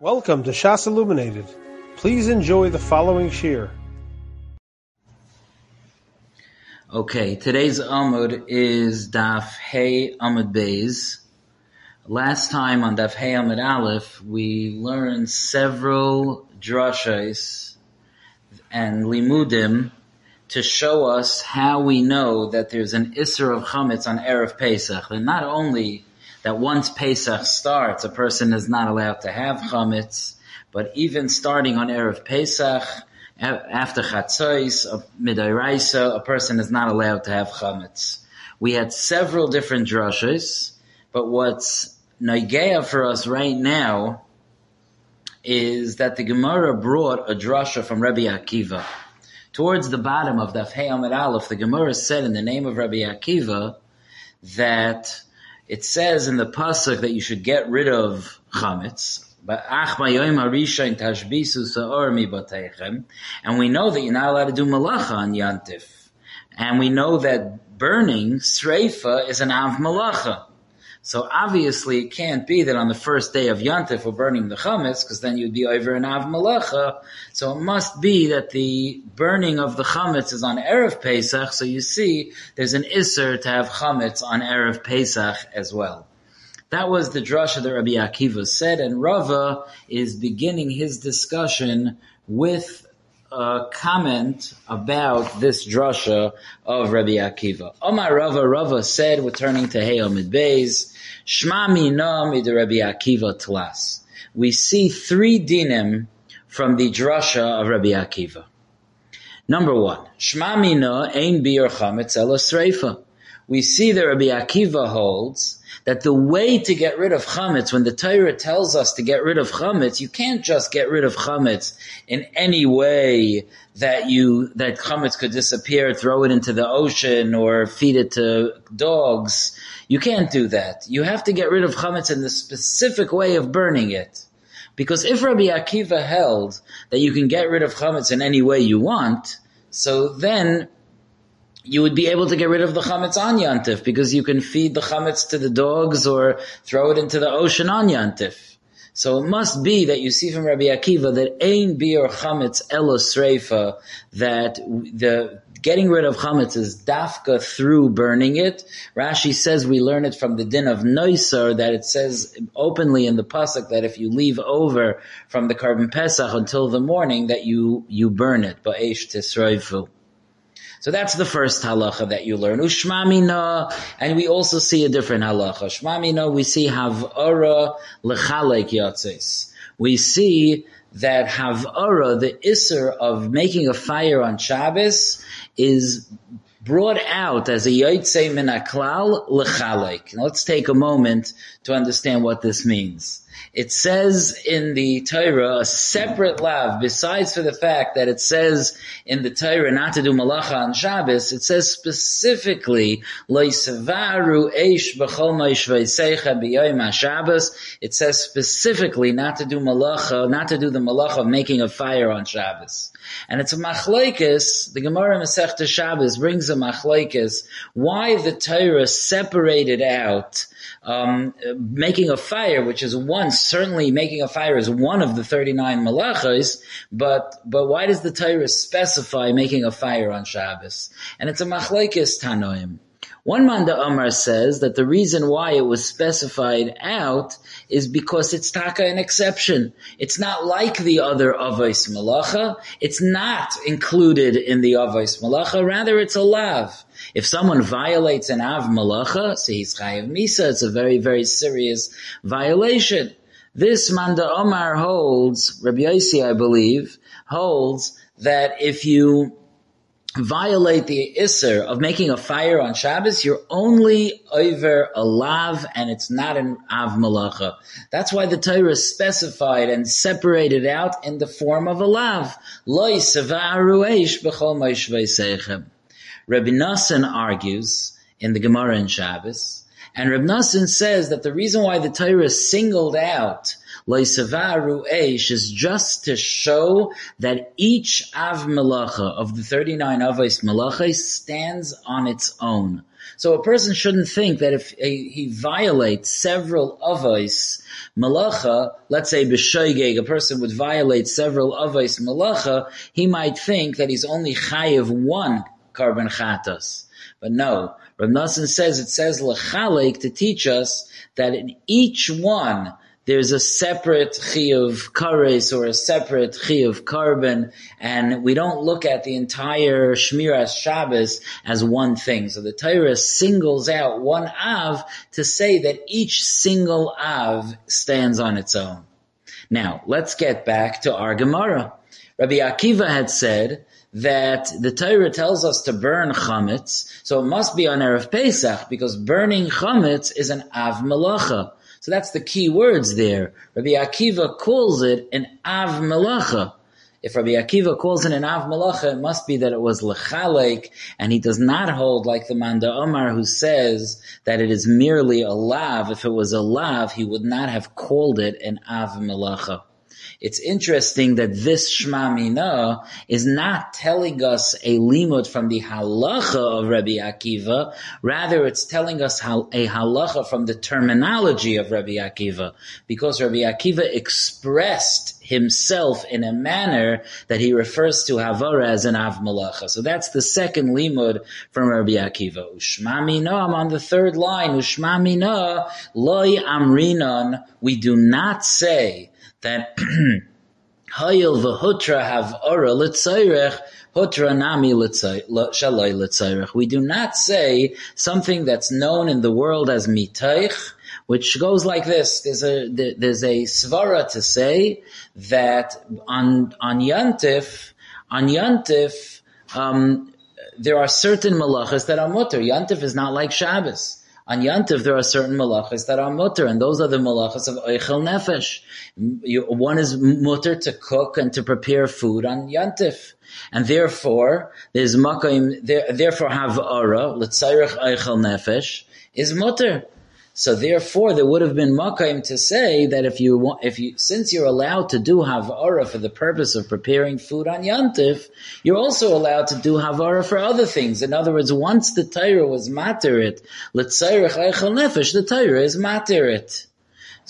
Welcome to Shas Illuminated. Please enjoy the following shir. Okay, today's Amud is Daf Hey Amud Beis. Last time on Daf Hey Amud Aleph, we learned several drashas and limudim to show us how we know that there's an Isser of Chametz on Erev Pesach. And not only that once Pesach starts, a person is not allowed to have chametz, but even starting on Erev Pesach, after Chatzos, Midairaisa, a person is not allowed to have chametz. We had several different drushes, but what's Nageya for us right now is that the Gemara brought a drasha from Rabbi Akiva. Towards the bottom of the Hey Aleph, the Gemara said in the name of Rabbi Akiva that it says in the pasuk that you should get rid of chametz. But And we know that you're not allowed to do malacha on yantif. And we know that burning, sreifa, is an av malacha. So obviously it can't be that on the first day of Yantif we're burning the chametz, because then you'd be over an Av Malacha. So it must be that the burning of the chametz is on Erev Pesach, so you see there's an Isser to have chametz on Erev Pesach as well. That was the drasha that Rabbi Akiva said, and Rava is beginning his discussion with a comment about this drasha of Rabbi Akiva. Omar Rava, Rava said, we're turning to Heyo Midbeis, Shma mina mid Rabbi Akiva tlas. We see three dinim from the drasha of Rabbi Akiva. Number one, Shma mina ein bir chametz. We see that Rabbi Akiva holds that the way to get rid of chametz, when the Torah tells us to get rid of chametz, you can't just get rid of chametz in any way that you that chametz could disappear, throw it into the ocean, or feed it to dogs. You can't do that. You have to get rid of chametz in the specific way of burning it. Because if Rabbi Akiva held that you can get rid of chametz in any way you want, so then you would be able to get rid of the chametz on yantif because you can feed the chametz to the dogs or throw it into the ocean on yantif. So it must be that you see from Rabbi Akiva that ein bir chametz elos reifa that the getting rid of chametz is dafka through burning it. Rashi says we learn it from the din of Neusar that it says openly in the pasuk that if you leave over from the korban pesach until the morning that you you burn it ba'esh tisroifu. So that's the first halacha that you learn. Ushmamina, and we also see a different halacha. Shmamina, we see havara lechalek yatzis. We see that havara, the isser of making a fire on Shabbos, is brought out as a yotzei min aklal lechalek. Let's take a moment to understand what this means. It says in the Torah a separate lav, besides for the fact that it says in the Torah not to do malacha on Shabbos, it says specifically, loisavaru eish Shabbos. It says specifically not to do malacha, not to do the malacha of making a fire on Shabbos. And it's a machlaikis, the Gemara Masechta Shabbos brings a machlaikis, why the Torah separated out um, making a fire, which is one, certainly making a fire is one of the 39 malachas, but, but why does the Torah specify making a fire on Shabbos? And it's a machlaikis tanoim. One Manda Amar says that the reason why it was specified out is because it's taka an exception. It's not like the other avos malacha. It's not included in the avos malacha. Rather, it's a lav. If someone violates an av malacha, so he's chayiv misa. It's a very, very serious violation. This Manda Omar holds, Rabbi Yossi, I believe, holds that if you violate the Isser of making a fire on Shabbos, you're only over a lav and it's not an av malacha. That's why the Torah specified and separated out in the form of a lav. Loi Rabbi Nassan argues in the Gemara in Shabbos, And Reb Nassim says that the reason why the Torah singled out Loisavaru Eish is just to show that each Av Melacha of the 39 Avos Melacha stands on its own. So a person shouldn't think that if he violates several avos malacha, let's say b'shoigeg, a person would violate several avos malacha, he might think that he's only chayiv one korban chatas. But no, Rav Nassim says it says lechalek to teach us that in each one there's a separate chiyuv kares or a separate chiyuv korban, and we don't look at the entire Shmiras Shabbos as one thing. So the Torah singles out one Av to say that each single Av stands on its own. Now, let's get back to our Gemara. Rabbi Akiva had said that the Torah tells us to burn chametz, so it must be on Erev Pesach because burning chametz is an Av Malacha. So that's the key words there. Rabbi Akiva calls it an Av Melacha. If Rabbi Akiva calls it an Av Melacha, it must be that it was Lechalek, and he does not hold like the Manda Omar who says that it is merely a Lav. If it was a Lav, he would not have called it an Av Melacha. It's interesting that this Shema Mina is not telling us a limud from the halacha of Rabbi Akiva. Rather, it's telling us a halacha from the terminology of Rabbi Akiva. Because Rabbi Akiva expressed himself in a manner that he refers to Havara as an Av Malacha. So that's the second limud from Rabbi Akiva. Ushma Mina, I'm on the third line. Ushma Mina, loy amrinon. We do not say that Hayil v'hutra have ora l'tzayrech, hutra nami shaloi l'tzayrech. We do not say something that's known in the world as mitaych, which goes like this. There's a there's a svara to say that on on yantif on yantif um, there are certain malachas that are mutter. Yantif is not like Shabbos. On Yantiv, there are certain malachas that are mutter, and those are the malachas of Eichel Nefesh. You, one is mutter to cook and to prepare food on Yantif. And therefore, there's makayim, there, therefore have ara, Eichel Nefesh, is mutter. So therefore, there would have been makayim to say that if you want, if you, since you're allowed to do havara for the purpose of preparing food on yantif, you're also allowed to do havara for other things. In other words, once the Torah was materit, l'tzayrech eichel nefesh, the Torah is materit.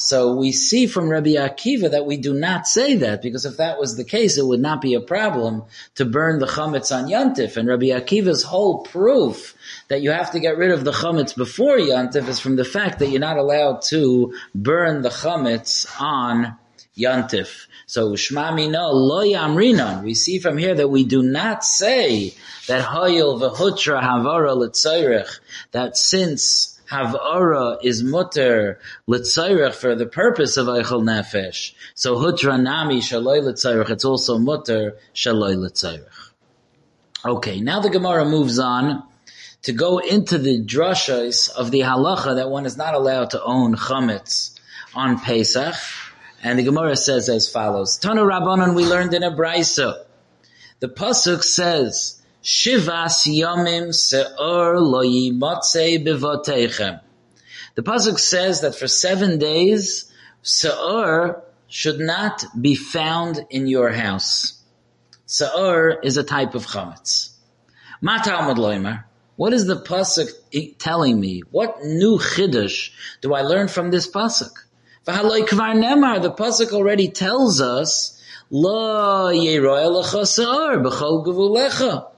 So we see from Rabbi Akiva that we do not say that because if that was the case, it would not be a problem to burn the chametz on Yantif. And Rabbi Akiva's whole proof that you have to get rid of the chametz before Yantif is from the fact that you're not allowed to burn the chametz on Yantif. So Shma Mina lo yamrinon. We see from here that we do not say that Hayil v'hutra havara l'tzayrech, that since Havara is mutter l'tzayrech for the purpose of Eichel Nefesh. So Hutra Nami Shaloi l'tzayrech, it's also mutter Shaloi l'tzayrech. Okay, now the Gemara moves on to go into the drashas of the halacha that one is not allowed to own chametz on Pesach. And the Gemara says as follows, Tana Rabbanon we learned in a brisa. The Pasuk says, Shivas yomim se'or. The pasuk says that for seven days, se'or should not be found in your house. Se'or is a type of chametz. Matalmud loimer. What is the pasuk telling me? What new chiddush do I learn from this pasuk? V'haloi kvar nemar. The pasuk already tells us, lo yeroy lecha se'or b'chol gevulecha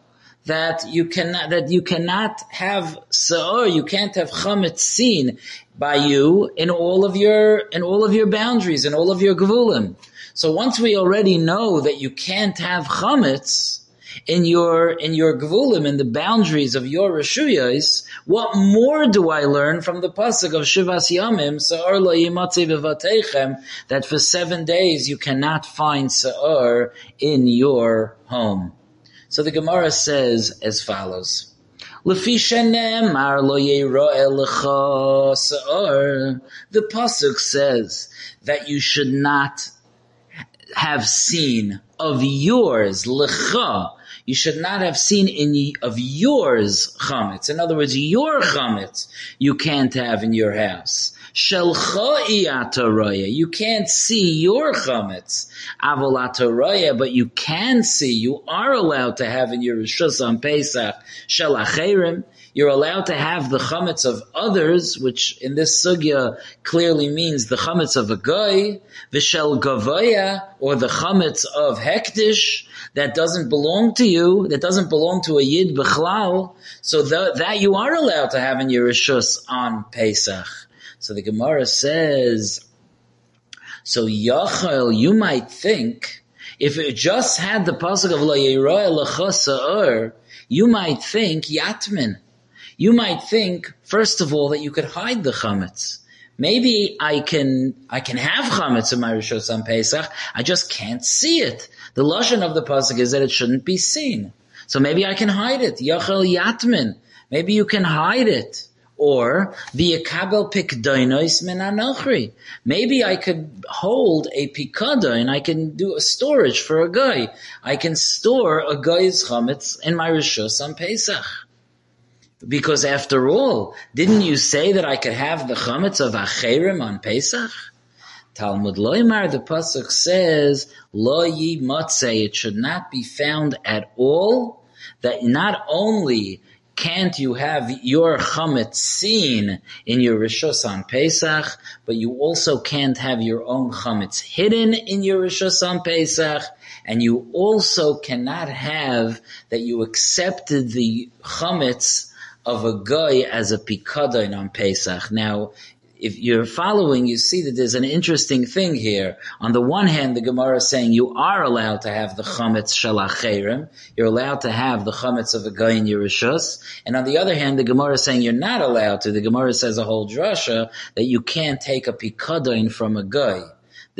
that you cannot that you cannot have saor, you can't have chametz seen by you in all of your in all of your boundaries in all of your gevulim. So once we already know that you can't have chametz in your in your gevulim in the boundaries of your reshuyas, what more do I learn from the pasuk of Shivas Yamim Saor lo yimatze that for seven days you cannot find saor in your home. So the Gemara says as follows. The pasuk says that you should not have seen of yours you should not have seen in of yours chametz. In other words, your chametz you can't have in your house. Shelcha You can't see your chametz. Aval but you can see, you are allowed to have in your Rishus on Pesach, Shel you're allowed to have the chametz of others, which in this sugya clearly means the chametz of a guy, v'shel gavaya, or the chametz of hektish, that doesn't belong to you, that doesn't belong to a yid b'chlal, so that you are allowed to have in your rishus on Pesach. So the Gemara says, so Yachel, you might think, if it just had the pasuk of La Yirah you might think Yatmin. You might think, first of all, that you could hide the chametz. Maybe I can, I can have chametz in my Rishos on Pesach, I just can't see it. The lashon of the pasuk is that it shouldn't be seen. So maybe I can hide it. Yachel yatmin. Maybe you can hide it. Or v'yakabel pikdoinos min anochri. Maybe I could hold a pikadon. I can do a storage for a guy. I can store a guy's chametz in my rishos on Pesach. Because after all, didn't you say that I could have the chametz of Acherim on Pesach? Talmud Loimar, the pasuk says, "Lo yi matzeh." It should not be found at all. That not only can't you have your chametz seen in your rishus on Pesach, but you also can't have your own chametz hidden in your rishus on Pesach, and you also cannot have that you accepted the chametz of a guy as a pikadon on Pesach. Now, if you're following, you see that there's an interesting thing here. On the one hand, the Gemara is saying you are allowed to have the chametz shalacherim. You're allowed to have the chametz of a guy in Yerushus. And on the other hand, the Gemara is saying you're not allowed to. The Gemara says a whole drasha that you can't take a pikadon from a guy.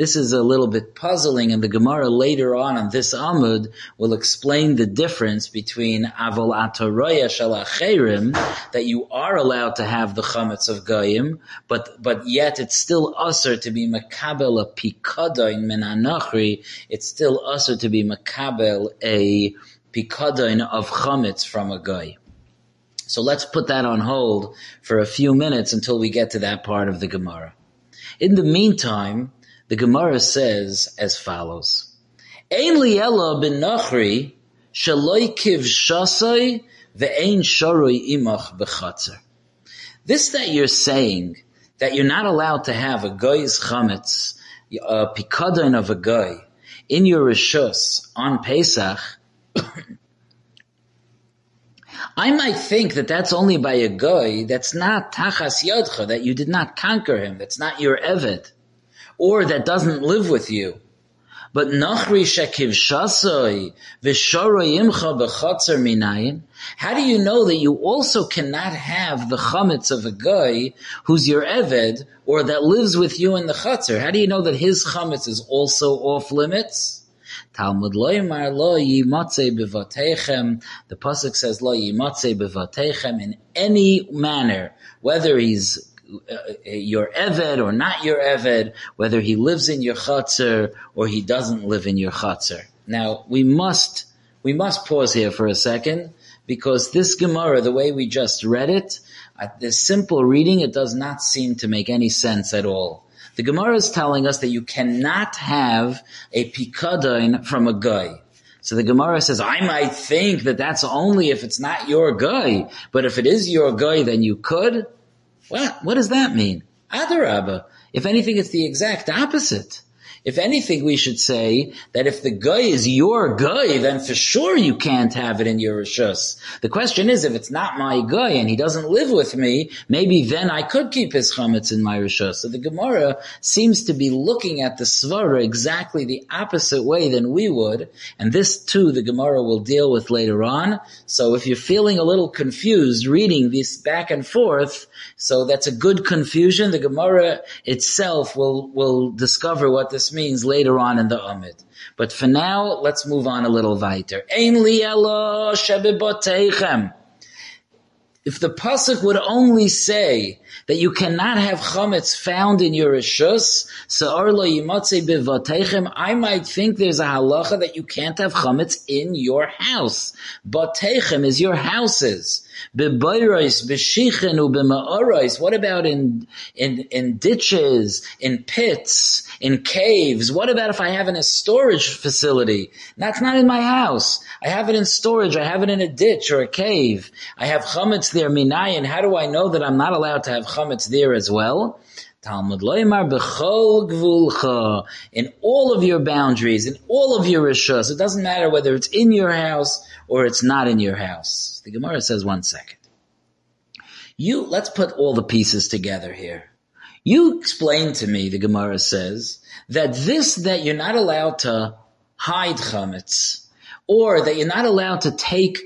This is a little bit puzzling, and the Gemara later on on this Amud will explain the difference between Avol Atoroya Shalacherim, that you are allowed to have the chametz of Goyim, but, but yet it's still usher to be Makabel a Pikadain Menanachri, it's still usher to be Makabel a Pikadain of chametz from a guy. So let's put that on hold for a few minutes until we get to that part of the Gemara. In the meantime, the Gemara says as follows: Ein liela ben nachri shaloi kiv shasai ve'ein sharoi imach bechatzer. This that you're saying that you're not allowed to have a guy's chametz, a pikadon of a guy in your rishus on Pesach. I might think that that's only by a guy that's not tachas yodcha, that you did not conquer him, that's not your eved or that doesn't live with you. But nachri shekiv shasoi v'shoroyimcha b'chatzer minayin. How do you know that you also cannot have the chametz of a guy who's your eved or that lives with you in the chatzar? How do you know that his chametz is also off limits? Talmud lo yimar lo yimatze bevatechem. The pasuk says lo yimatze bevatechem in any manner, whether he's Uh, uh, your Eved or not your Eved, whether he lives in your Chatzar or he doesn't live in your Chatzar. Now, we must, we must pause here for a second because this Gemara, the way we just read it, at this simple reading, it does not seem to make any sense at all. The Gemara is telling us that you cannot have a pikadon from a guy. So the Gemara says, I might think that that's only if it's not your guy, but if it is your guy, then you could. What? What does that mean? Adarabba. If anything, it's the exact opposite. If anything, we should say that if the guy is your guy, then for sure you can't have it in your rishus. The question is, if it's not my guy and he doesn't live with me, maybe then I could keep his chametz in my rishus. So the Gemara seems to be looking at the svara exactly the opposite way than we would, and this too the Gemara will deal with later on. So if you're feeling a little confused reading this back and forth, so that's a good confusion. The Gemara itself will will discover what this means later on in the Amid. But for now, let's move on a little weiter. If the pasuk would only say that you cannot have chametz found in your rishus, sa'ar lo yimotze b'vatechem, I might think there's a halacha that you can't have chametz in your house. Batechem is your houses. Bebayros, ubema'oros. What about in, in, in ditches, in pits, in caves? What about if I have it in a storage facility? That's not in my house. I have it in storage. I have it in a ditch or a cave. I have chametz there, minayin. How do I know that I'm not allowed to have chametz there as well? Talmud loymar bechol gvulcha in all of your boundaries, in all of your rishus. It doesn't matter whether it's in your house or it's not in your house. The Gemara says one second. You let's put all the pieces together here. You explain to me, the Gemara says, that this that you're not allowed to hide chametz, or that you're not allowed to take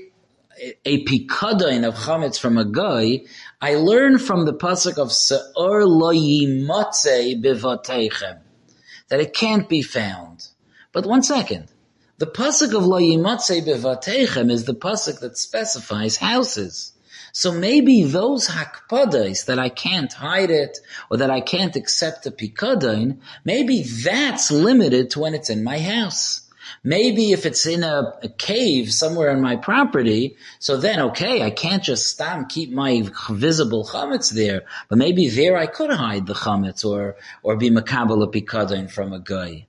a pikadain of chametz from a guy, I learn from the pasuk of Se'or lo bivatechem that it can't be found. But one second. The pasuk of lo bivatechem is the pasuk that specifies houses. So maybe those hakpadas that I can't hide it or that I can't accept the pikadain, maybe that's limited to when it's in my house. Maybe if it's in a, a, cave somewhere on my property, so then okay, I can't just stop keep my visible chametz there, but maybe there I could hide the chametz or or be makabel a pikadon from a guy.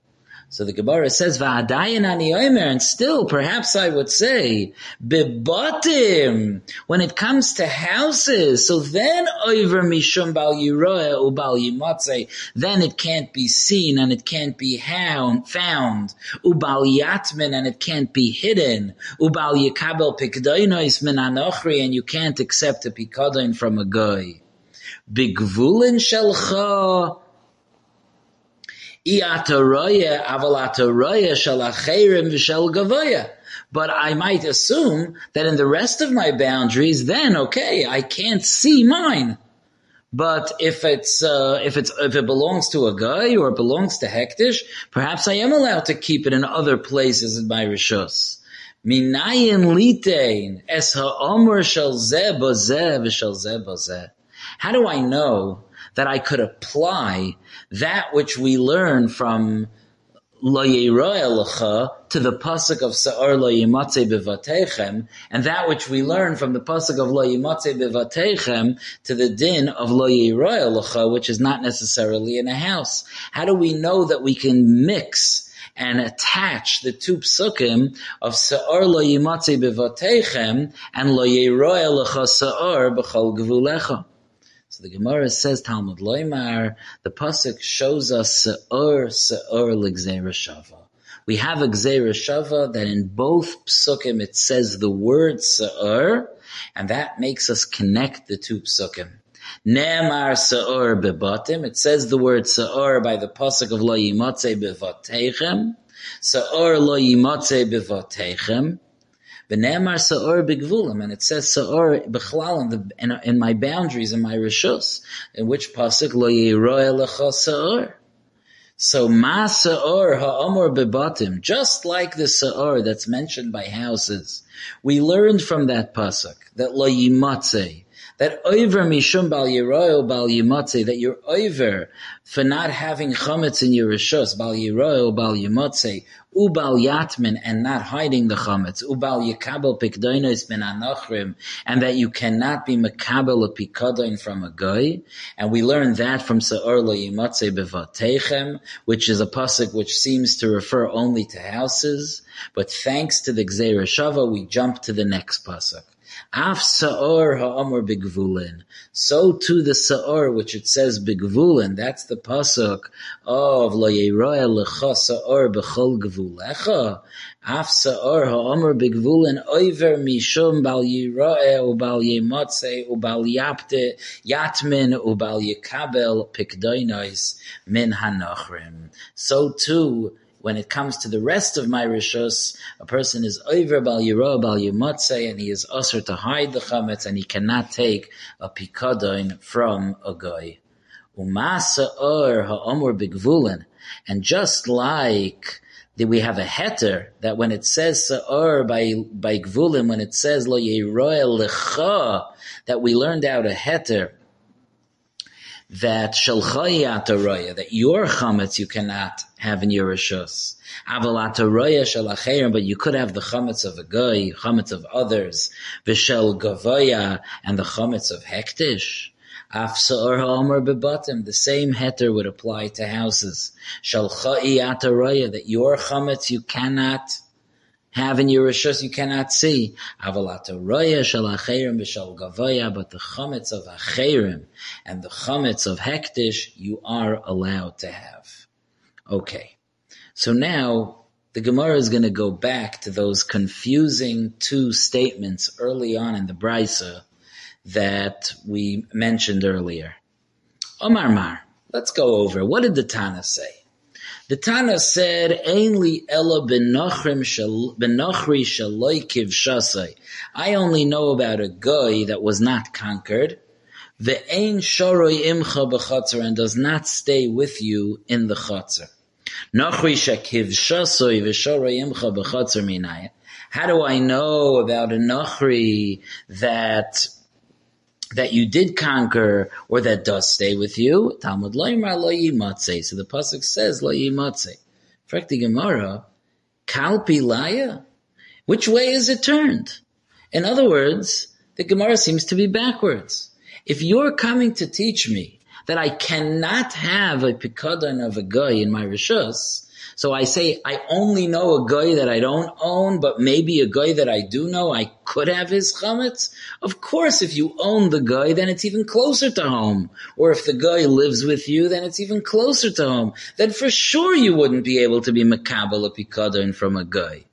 So the Gemara says, "Va'adayin ani omer," and still, perhaps I would say, "Bebatim." When it comes to houses, so then over mishum bal yiroeh ubal yimatze, then it can't be seen and it can't be found. Ubal yatmin and it can't be hidden. Ubal yikabel pikdoinois min anochri, and you can't accept a pikadon from a guy. Bigvulin shelcha but I might assume that in the rest of my boundaries, then okay, I can't see mine. But if it's uh, if it's if it belongs to a guy or it belongs to Hektish, perhaps I am allowed to keep it in other places in my rishos. Minayin litein es ha'omer shel zeh. How do I know that I could apply that which we learn from Lo to the pasuk of Sa'ar Lo Yimatze and that which we learn from the pasuk of Lo Yimatze to the din of Lo which is not necessarily in a house. How do we know that we can mix and attach the two psukim of Sa'ar Lo Yimatze and Lo Sa'ar B'chol Gvulecha? The Gemara says Talmud Loimar, the pasuk shows us se'or se'or l'gzeira shava. We have a gzeira shava that in both psukim it says the word se'or, and that makes us connect the two psukim. Ne'emar se'or bebatim, it says the word se'or by the pasuk of lo yimotze bevatechem, se'or lo yimotze bevatechem, V'ne'emar sa'or b'gvulim, and it says sa'or b'chlal in, the, in, in my boundaries, in my rishus, in which pasuk lo yiroy lecha sa'or. So ma sa'or ha'amor bebatim, just like the sa'or that's mentioned by houses, we learned from that pasuk that lo yimatze, that over mishum bal yiroy bal yimatze, that you're over for not having chametz in your rishus, bal yiroy bal yimatze, ubal yatmin and not hiding the chametz, ubal yikabel pikdoinos min anachrim, and that you cannot be makabel a pikadoin from a guy. And we learn that from Sa'or lo yimatze bevatechem, which is a pasuk which seems to refer only to houses. But thanks to the Gzeira Shava, we jump to the next pasuk. Af sa'or ha'amor bigvulin. So too the sa'or, which it says bigvulin, that's the pasuk of lo yeroya lecha sa'or b'chol gvulecha. Af sa'or ha'amor bigvulin oiver mishum bal yiroe ubal yemotze ubal yapte yatmin ubal yikabel pikdoinois min hanochrim. So too when it comes to the rest of my rishos, a person is over bal yiro bal yimotze, and he is usher to hide the chametz, and he cannot take a pikadon from a guy. Umasa or ha'omur bigvulin, and just like that we have a heter that when it says sa'or by by gvulim, when it says lo yeroel lecha, that we learned out a heter that shalchayat roya, that your chametz you cannot have in your rishus. Avalat roya shalacherim, but you could have the chametz of a guy, chametz of others, v'shel gavoya, and the chametz of hektish. Afsa'or ha'omer bebatim, the same heter would apply to houses. Shalchayat roya, that your chametz you cannot have in your rishus you cannot see. Avalata roya shel but the chametz of acherim and the chametz of hektish you are allowed to have. Okay, so now the Gemara is going to go back to those confusing two statements early on in the brisa that we mentioned earlier. Omar Mar, let's go over. What did the Tana say? The Tana said, "Ainli ella benochri shaloikiv shasai." I only know about a guy that was not conquered. The ein sharoi imcha b'chatzer and does not stay with you in the chatzer. Nachri shakiv shasoi v'sharoi imcha b'chatzer minaya. How do I know about a nachri that that you did conquer or that does stay with you. Talmud loymar lo yimatze. So the pasuk says lo yimatze. Frekti Gemara, kalpi laya. Which way is it turned? In other words, the Gemara seems to be backwards. If you're coming to teach me that I cannot have a pikadon of a guy in my rishus, so I say, I only know a guy that I don't own, but maybe a guy that I do know, I could have his chametz. Of course, if you own the guy, then it's even closer to home. Or if the guy lives with you, then it's even closer to home. Then for sure you wouldn't be able to be makabel a from a guy.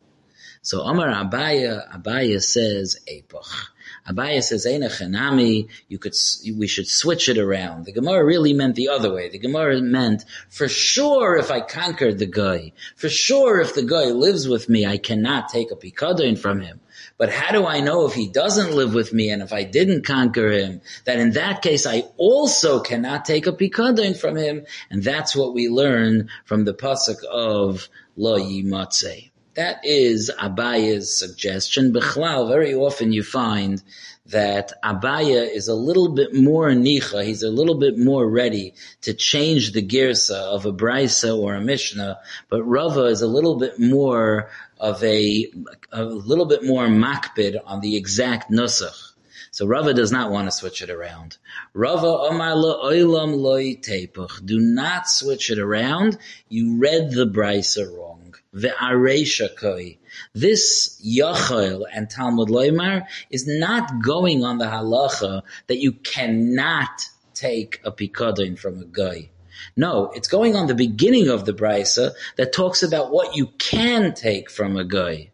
So Amar Abaya, Abaya says, Epoch. Abaya says, Eina Chanami, you could, we should switch it around. The Gemara really meant the other way. The Gemara meant, for sure if I conquered the guy, for sure if the guy lives with me, I cannot take a pikadon from him. But how do I know if he doesn't live with me and if I didn't conquer him, that in that case I also cannot take a pikadon from him? And that's what we learn from the pasuk of Lo Yimatzeh. That is Abaya's suggestion. Bechlal, very often you find that Abaya is a little bit more nicha, he's a little bit more ready to change the girsa of a brisa or a mishnah, but Rava is a little bit more of a, a little bit more makbid on the exact nusach. So Rava does not want to switch it around. Rava Omar oilam loy tepuch. Do not switch it around. You read the brisa wrong. Ve'aresha This Yachel and Talmud Loimar is not going on the halacha that you cannot take a pikadon from a guy. No, it's going on the beginning of the brisa that talks about what you can take from a guy.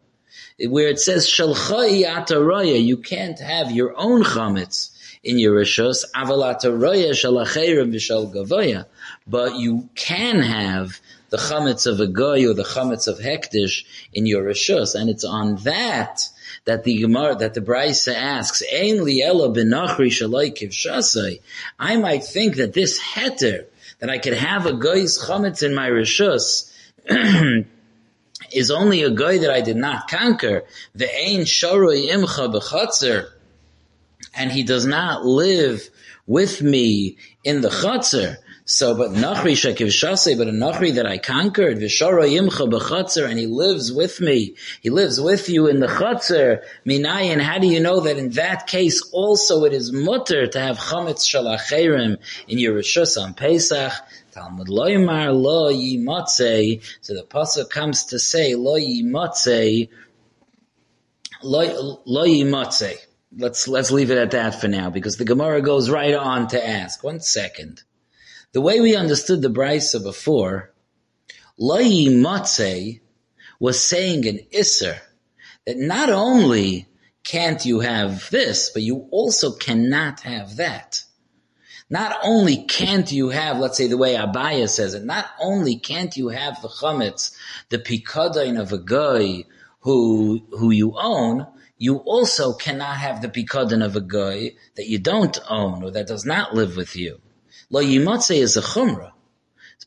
Where it says shalchai ataraya, you can't have your own chametz in your rishos, avalataraya shalacherim v'shal gavoya, but you can have the chametz of a goy or the chametz of hektish in your rishus, and it's on that that the Gemara, that the Brisa asks, Ein liela benachri shalai kivshasai. I might think that this heter, that I could have a goy's chametz in my rishus, is only a guy that I did not conquer. The ein sharoi imcha bechatzer, and he does not live with me in the chatzar. So, but Nachri Shekivshase, but a Nachri that I conquered, Vishara Yimcha B'chatzer, and he lives with me. He lives with you in the Chatzer. Minayin, how do you know that in that case also it is mutter to have Chametz Shalacherim in your on Pesach? Talmud Loimar Lo Yimatzei. So the Pasuk comes to say Lo Yimatzei, Lo, lo. Let's, let's leave it at that for now because the Gemara goes right on to ask. One second. The way we understood the brisa before, Lai Matze was saying an Isser that not only can't you have this, but you also cannot have that. Not only can't you have, let's say the way Abaya says it, not only can't you have the chametz, the pikadain of a guy who, who you own, you also cannot have the pikadain of a guy that you don't own or that does not live with you. Lo yimatze is a chumrah.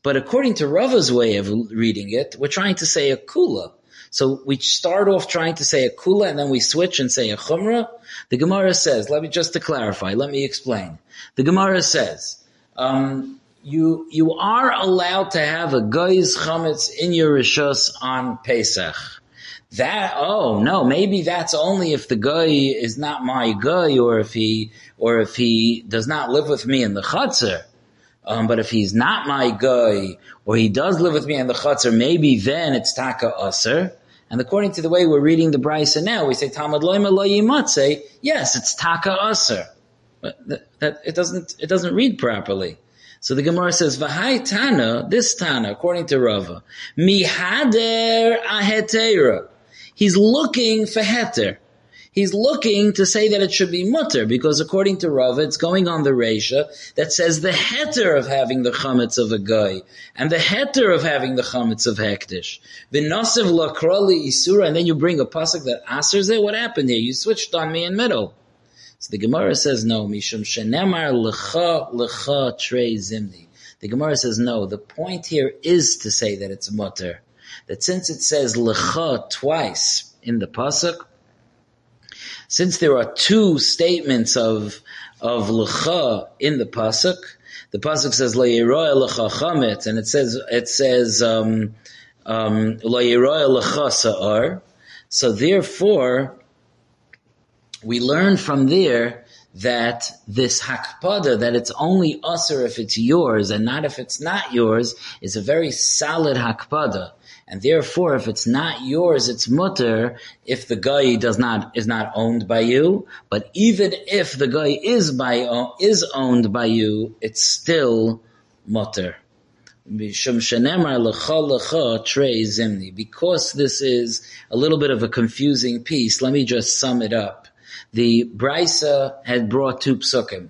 But according to Rava's way of reading it, we're trying to say a kula. So we start off trying to say a kula and then we switch and say a chumrah. The Gemara says, let me just to clarify, let me explain. The Gemara says, um, you you are allowed to have a guy's chametz in your rishus on Pesach. That oh no, maybe that's only if the guy is not my guy, or if he or if he does not live with me in the chutzner. Um, but if he's not my guy, or he does live with me in the chutzner, maybe then it's taka aser. And according to the way we're reading the Brisa now, we say Talmud loyma lo yimatze. Yes, it's taka aser, but that, that, it doesn't it doesn't read properly. So the Gemara says V'hai Tana, this Tana, according to Rava, mihader ahetera. He's looking for heter. He's looking to say that it should be mutter because according to Rava, it's going on the Resha that says the heter of having the chametz of a guy and the heter of having the chametz of hektish. V'nosiv lakrali isura, and then you bring a pasuk that asers it. What happened here? You switched on me in middle. So the Gemara says no. Mishum shenemar lecha lecha trei zimni. The Gemara says no. The point here is to say that it's mutter. That since it says lecha twice in the pasuk since there are two statements of of lecha in the pasuk, the pasuk says la lecha chametz, and it says it says um, um, la lecha sa'ar. So therefore, we learn from there that this hakpada, that it's only usr if it's yours and not if it's not yours, is a very solid hakpada. And therefore, if it's not yours, it's mutter if the guy does not, is not owned by you. But even if the guy is by, is owned by you, it's still mutter. Because this is a little bit of a confusing piece, let me just sum it up. The Brisa had brought two psukim.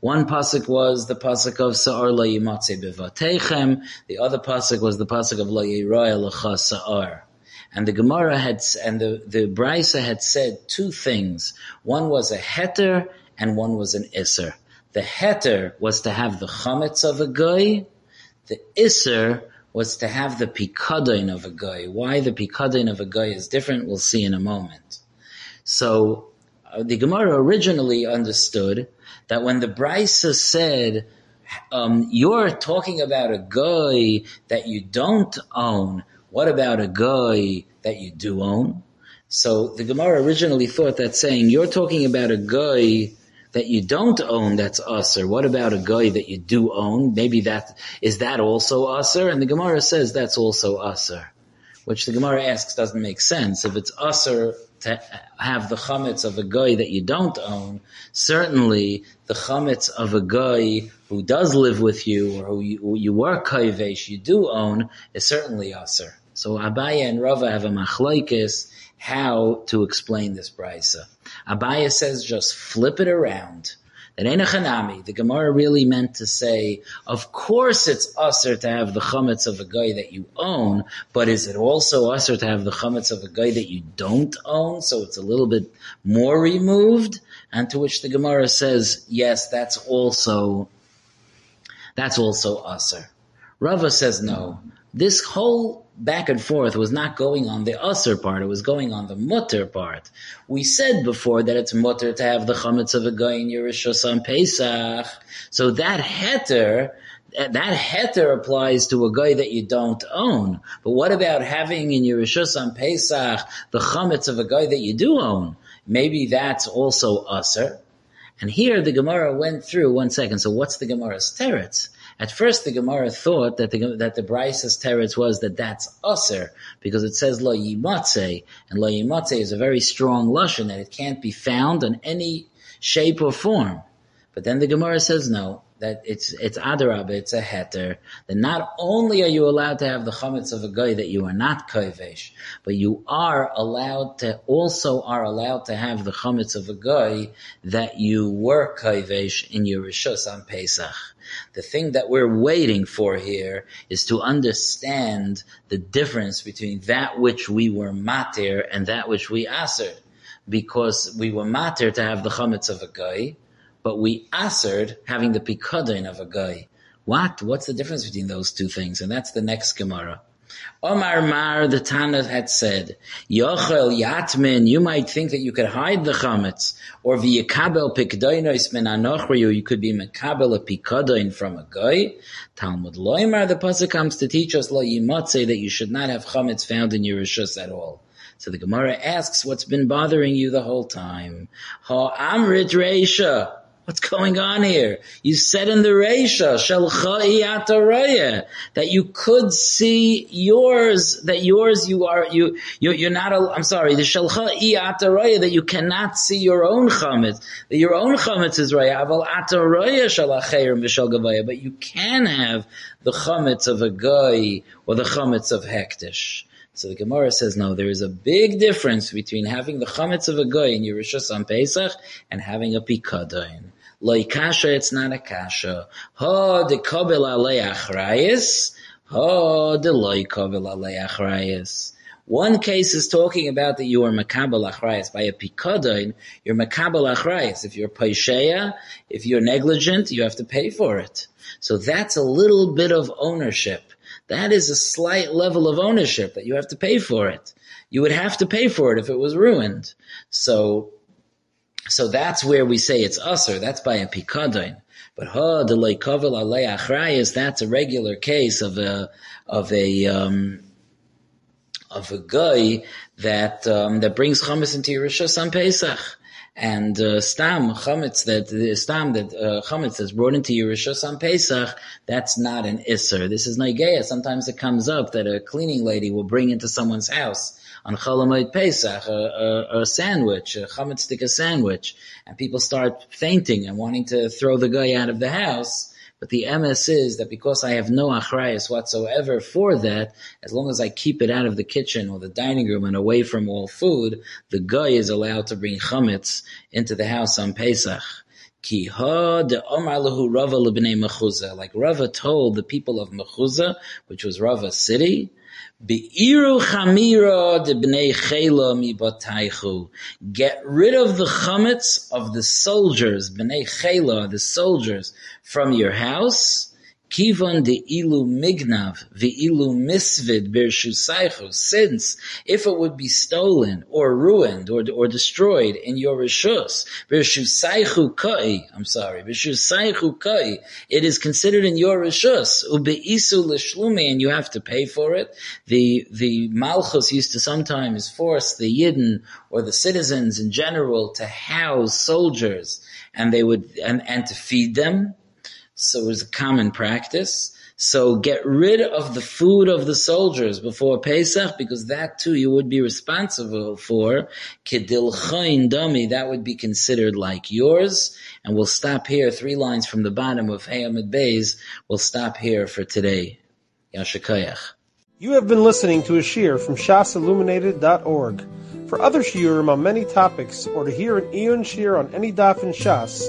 One pasuk was the pasuk of Sa'ar la yimatze bevatechem. The other pasuk was the pasuk of la yiraya Sa'ar. And the Gemara had, and the, the Brisa had said two things. One was a heter and one was an isser. The heter was to have the chametz of a guy. The isser was to have the pikadon of a guy. Why the pikadon of a guy is different, we'll see in a moment. So, the Gemara originally understood that when the Brisa said, um, you're talking about a guy that you don't own, what about a guy that you do own? So the Gemara originally thought that saying, you're talking about a guy that you don't own that's usr. What about a guy that you do own? Maybe that, is that also usr? And the Gemara says that's also usr. Which the Gemara asks doesn't make sense. If it's usr to have the chametz of a guy that you don't own, certainly the chametz of a guy who does live with you or who you, who you were kaivesh, you do own, is certainly aser. So Abaya and Rava have a machlaikis how to explain this brisa. Abaya says just flip it around that ain't a chanami. The Gemara really meant to say, of course it's usher to have the chametz of a guy that you own, but is it also usher to have the chametz of a guy that you don't own? So it's a little bit more removed. And to which the Gemara says, yes, that's also, that's also usher. Rava says no. This whole back and forth was not going on the usr part, it was going on the mutter part. We said before that it's mutter to have the chametz of a guy in Yerusha on Pesach. So that heter, that heter applies to a guy that you don't own. But what about having in Yerusha on Pesach the chametz of a guy that you do own? Maybe that's also usr. And here the Gemara went through one second. So what's the Gemara's teretz? At first, the Gemara thought that the that the Brisa's teretz was that that's usher because it says lo yimatze, and lo yimatze is a very strong lashon that it can't be found in any shape or form. But then the Gemara says no, that it's it's adarab, it's a heter. That not only are you allowed to have the chametz of a guy that you are not kaivesh, but you are allowed to also are allowed to have the chametz of a guy that you were kaivesh in your rishus on Pesach. The thing that we're waiting for here is to understand the difference between that which we were matir and that which we asered. Because we were matir to have the chametz of a guy, but we asered having the pikadon of a guy. What? What's the difference between those two things? And that's the next Gemara. Omar Mar, the Tana had said, Yochel Yatmin, you might think that you could hide the chametz, or v'yikabel pikdoinos min anochriyu, you could be mekabel a pikadoin from a guy. Talmud Loimar, the pasuk comes to teach us lo yimotze that you should not have chametz found in your rishus at all. So the Gemara asks, what's been bothering you the whole time? Ha amrit reisha. What's going on here? You said in the Reisha, that you could see yours, that yours you are, you, you you're not, a, I'm sorry, the Raya, that you cannot see your own chametz, that your own chametz is Raya, but you can have the chametz of a guy or the chametz of hektish. So the Gemara says, no, there is a big difference between having the chametz of a guy in Yerusha on Pesach and having a pikadain. Loi kasha, it's not a kasha. Ha de kabel alei achrayis. Ha de loi kabel alei achrayis. One case is talking about that you are makabel achrayis by a pikadon. You're makabel achrayis. If you're paisheya, if you're negligent, you have to pay for it. So that's a little bit of ownership. That is a slight level of ownership that you have to pay for it. You would have to pay for it if it was ruined. So so that's where we say it's usr. That's by a pikadon. But ha de leikavel alei. That's a regular case of a of a um, of a guy that um, that brings chametz into Yerusha on Pesach. And uh, stam chametz that the stam that uh, chametz that's brought into Yerusha on Pesach, that's not an isser. This is naigeya. Sometimes it comes up that a cleaning lady will bring into someone's house on Cholamoid Pesach, a, a, a sandwich, a chametz sandwich, and people start fainting and wanting to throw the guy out of the house. But the emes is that because I have no achrayas whatsoever for that, as long as I keep it out of the kitchen or the dining room and away from all food, the guy is allowed to bring chametz into the house on Pesach. Like Rava told the people of Mechuza, which was Rava's city, Get rid of the chametz of the soldiers, bnei chela, the soldiers, from your house, Kivon de ilu mignav ilu misvid bershusaychu. Since if it would be stolen or ruined or or destroyed in your rishus bershusaychu kai. I'm sorry, bershusaychu kai. It is considered in your rishus ubeisu l'shlumi, and you have to pay for it. The the malchus used to sometimes force the yidden or the citizens in general to house soldiers, and they would and and to feed them so it was a common practice. So get rid of the food of the soldiers before Pesach because that too you would be responsible for. Kedil chayin that would be considered like yours. And we'll stop here, three lines from the bottom of Ha'amud Beis. We'll stop here for today. Yasher koach. You have been listening to a shiur from shasilluminated.org. For other shiurim on many topics, or to hear an iyun shiur on any daf in Shas,